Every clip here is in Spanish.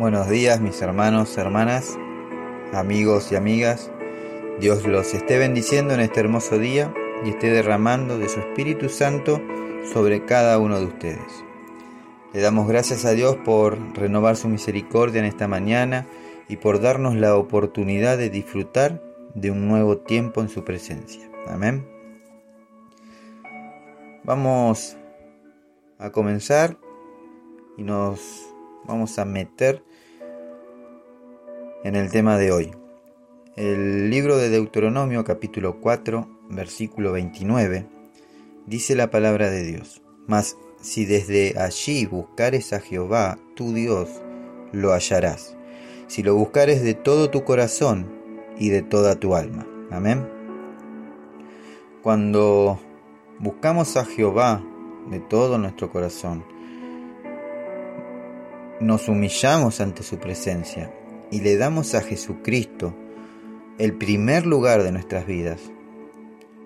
Buenos días mis hermanos, hermanas, amigos y amigas. Dios los esté bendiciendo en este hermoso día y esté derramando de su Espíritu Santo sobre cada uno de ustedes. Le damos gracias a Dios por renovar su misericordia en esta mañana y por darnos la oportunidad de disfrutar de un nuevo tiempo en su presencia. Amén. Vamos a comenzar y nos vamos a meter en el tema de hoy. El libro de Deuteronomio capítulo 4 versículo 29 dice la palabra de Dios. Mas si desde allí buscares a Jehová, tu Dios, lo hallarás. Si lo buscares de todo tu corazón y de toda tu alma. Amén. Cuando buscamos a Jehová de todo nuestro corazón, nos humillamos ante su presencia y le damos a Jesucristo el primer lugar de nuestras vidas,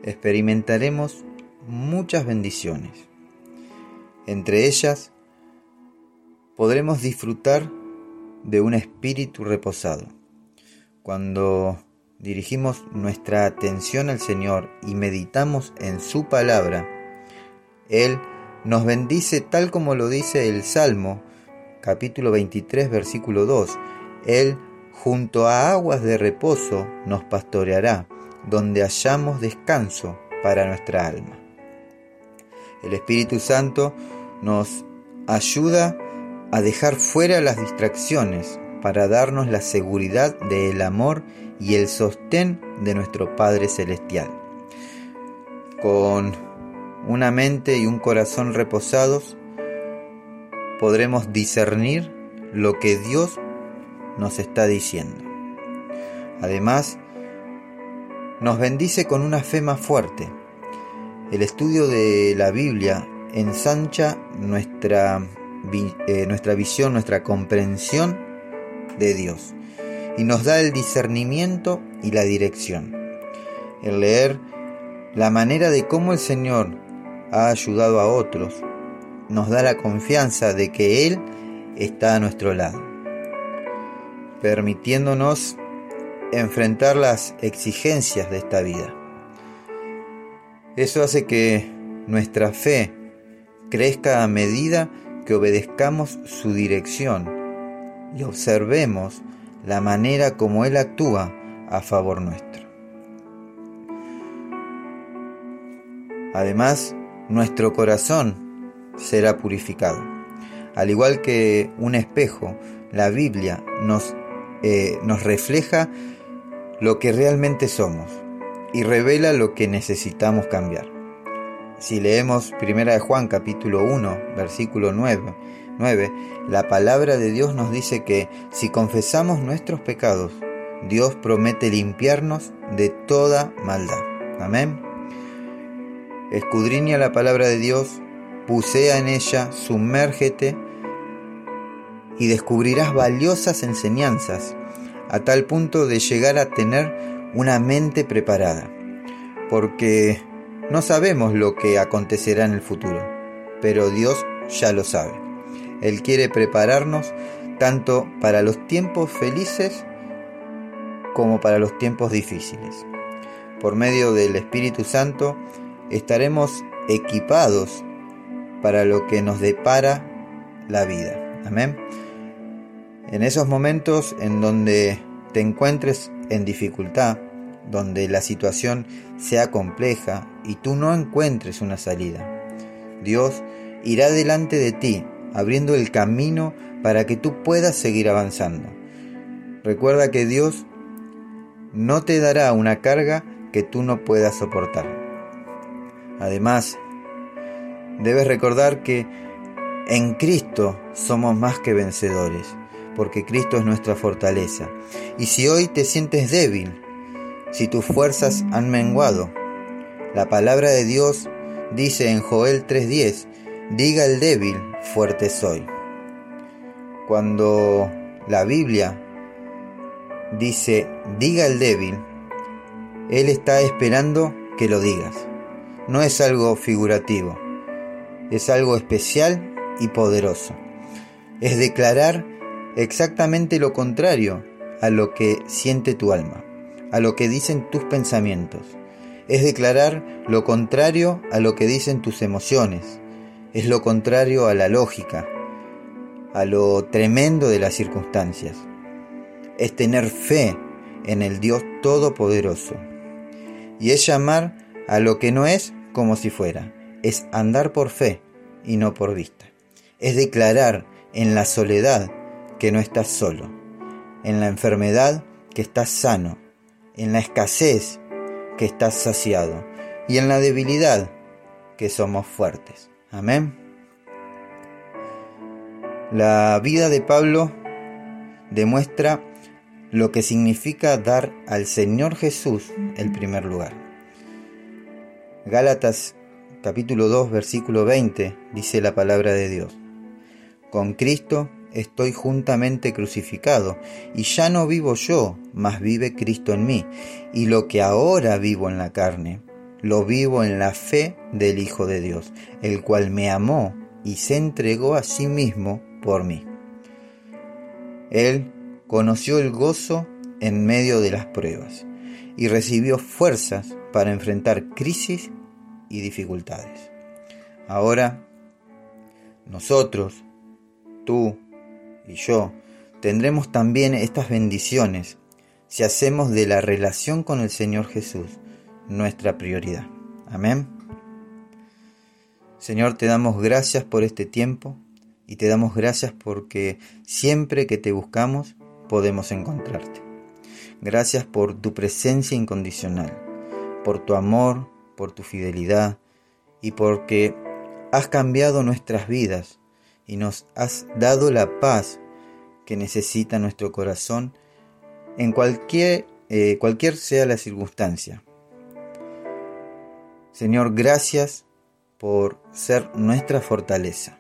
experimentaremos muchas bendiciones. Entre ellas, podremos disfrutar de un espíritu reposado. Cuando dirigimos nuestra atención al Señor y meditamos en su palabra, Él nos bendice tal como lo dice el Salmo capítulo 23 versículo 2. Él junto a aguas de reposo nos pastoreará, donde hallamos descanso para nuestra alma. El Espíritu Santo nos ayuda a dejar fuera las distracciones para darnos la seguridad del amor y el sostén de nuestro Padre Celestial. Con una mente y un corazón reposados, podremos discernir lo que Dios nos está diciendo. Además, nos bendice con una fe más fuerte. El estudio de la Biblia ensancha nuestra, eh, nuestra visión, nuestra comprensión de Dios y nos da el discernimiento y la dirección. El leer la manera de cómo el Señor ha ayudado a otros nos da la confianza de que Él está a nuestro lado, permitiéndonos enfrentar las exigencias de esta vida. Eso hace que nuestra fe crezca a medida que obedezcamos su dirección y observemos la manera como Él actúa a favor nuestro. Además, nuestro corazón será purificado. Al igual que un espejo, la Biblia nos, eh, nos refleja lo que realmente somos y revela lo que necesitamos cambiar. Si leemos 1 de Juan capítulo 1, versículo 9, 9, la palabra de Dios nos dice que si confesamos nuestros pecados, Dios promete limpiarnos de toda maldad. Amén. Escudriña la palabra de Dios Bucea en ella, sumérgete y descubrirás valiosas enseñanzas a tal punto de llegar a tener una mente preparada. Porque no sabemos lo que acontecerá en el futuro, pero Dios ya lo sabe. Él quiere prepararnos tanto para los tiempos felices como para los tiempos difíciles. Por medio del Espíritu Santo estaremos equipados para lo que nos depara la vida. Amén. En esos momentos en donde te encuentres en dificultad, donde la situación sea compleja y tú no encuentres una salida, Dios irá delante de ti, abriendo el camino para que tú puedas seguir avanzando. Recuerda que Dios no te dará una carga que tú no puedas soportar. Además, Debes recordar que en Cristo somos más que vencedores, porque Cristo es nuestra fortaleza. Y si hoy te sientes débil, si tus fuerzas han menguado, la palabra de Dios dice en Joel 3:10, diga el débil, fuerte soy. Cuando la Biblia dice, diga el débil, Él está esperando que lo digas. No es algo figurativo es algo especial y poderoso. Es declarar exactamente lo contrario a lo que siente tu alma, a lo que dicen tus pensamientos. Es declarar lo contrario a lo que dicen tus emociones. Es lo contrario a la lógica, a lo tremendo de las circunstancias. Es tener fe en el Dios Todopoderoso. Y es llamar a lo que no es como si fuera. Es andar por fe y no por vista. Es declarar en la soledad que no estás solo, en la enfermedad que estás sano, en la escasez que estás saciado y en la debilidad que somos fuertes. Amén. La vida de Pablo demuestra lo que significa dar al Señor Jesús el primer lugar. Gálatas capítulo 2 versículo 20 dice la palabra de Dios. Con Cristo estoy juntamente crucificado, y ya no vivo yo, mas vive Cristo en mí, y lo que ahora vivo en la carne, lo vivo en la fe del Hijo de Dios, el cual me amó y se entregó a sí mismo por mí. Él conoció el gozo en medio de las pruebas y recibió fuerzas para enfrentar crisis y dificultades. Ahora, nosotros, tú y yo, tendremos también estas bendiciones si hacemos de la relación con el Señor Jesús nuestra prioridad. Amén. Señor, te damos gracias por este tiempo y te damos gracias porque siempre que te buscamos podemos encontrarte. Gracias por tu presencia incondicional, por tu amor, por tu fidelidad y porque has cambiado nuestras vidas y nos has dado la paz que necesita nuestro corazón en cualquier, eh, cualquier sea la circunstancia. Señor, gracias por ser nuestra fortaleza.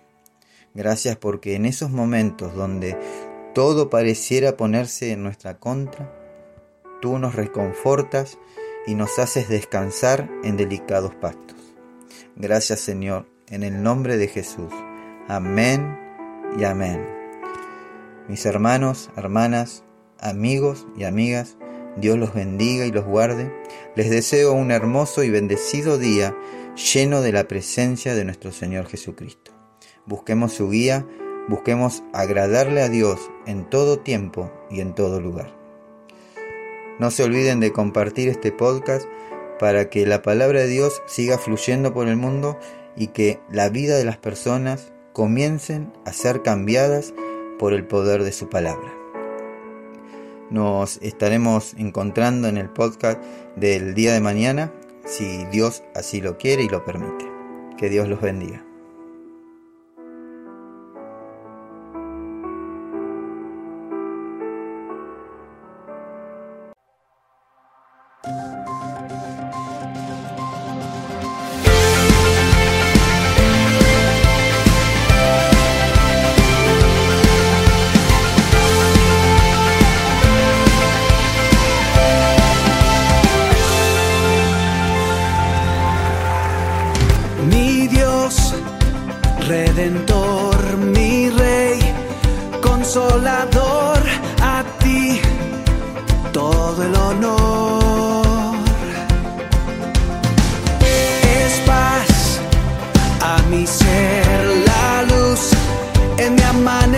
Gracias porque en esos momentos donde todo pareciera ponerse en nuestra contra, tú nos reconfortas y nos haces descansar en delicados pastos. Gracias Señor, en el nombre de Jesús. Amén y amén. Mis hermanos, hermanas, amigos y amigas, Dios los bendiga y los guarde. Les deseo un hermoso y bendecido día lleno de la presencia de nuestro Señor Jesucristo. Busquemos su guía, busquemos agradarle a Dios en todo tiempo y en todo lugar. No se olviden de compartir este podcast para que la palabra de Dios siga fluyendo por el mundo y que la vida de las personas comiencen a ser cambiadas por el poder de su palabra. Nos estaremos encontrando en el podcast del día de mañana, si Dios así lo quiere y lo permite. Que Dios los bendiga.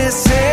acontecer.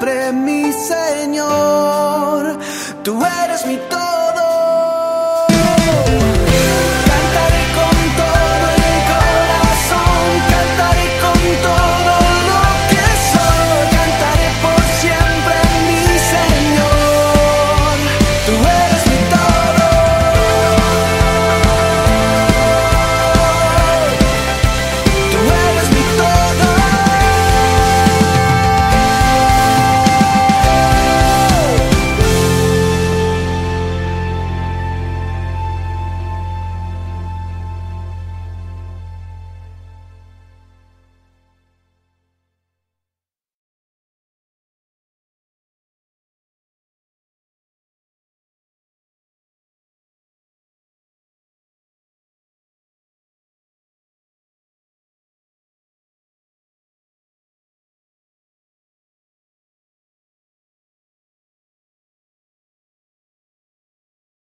Todo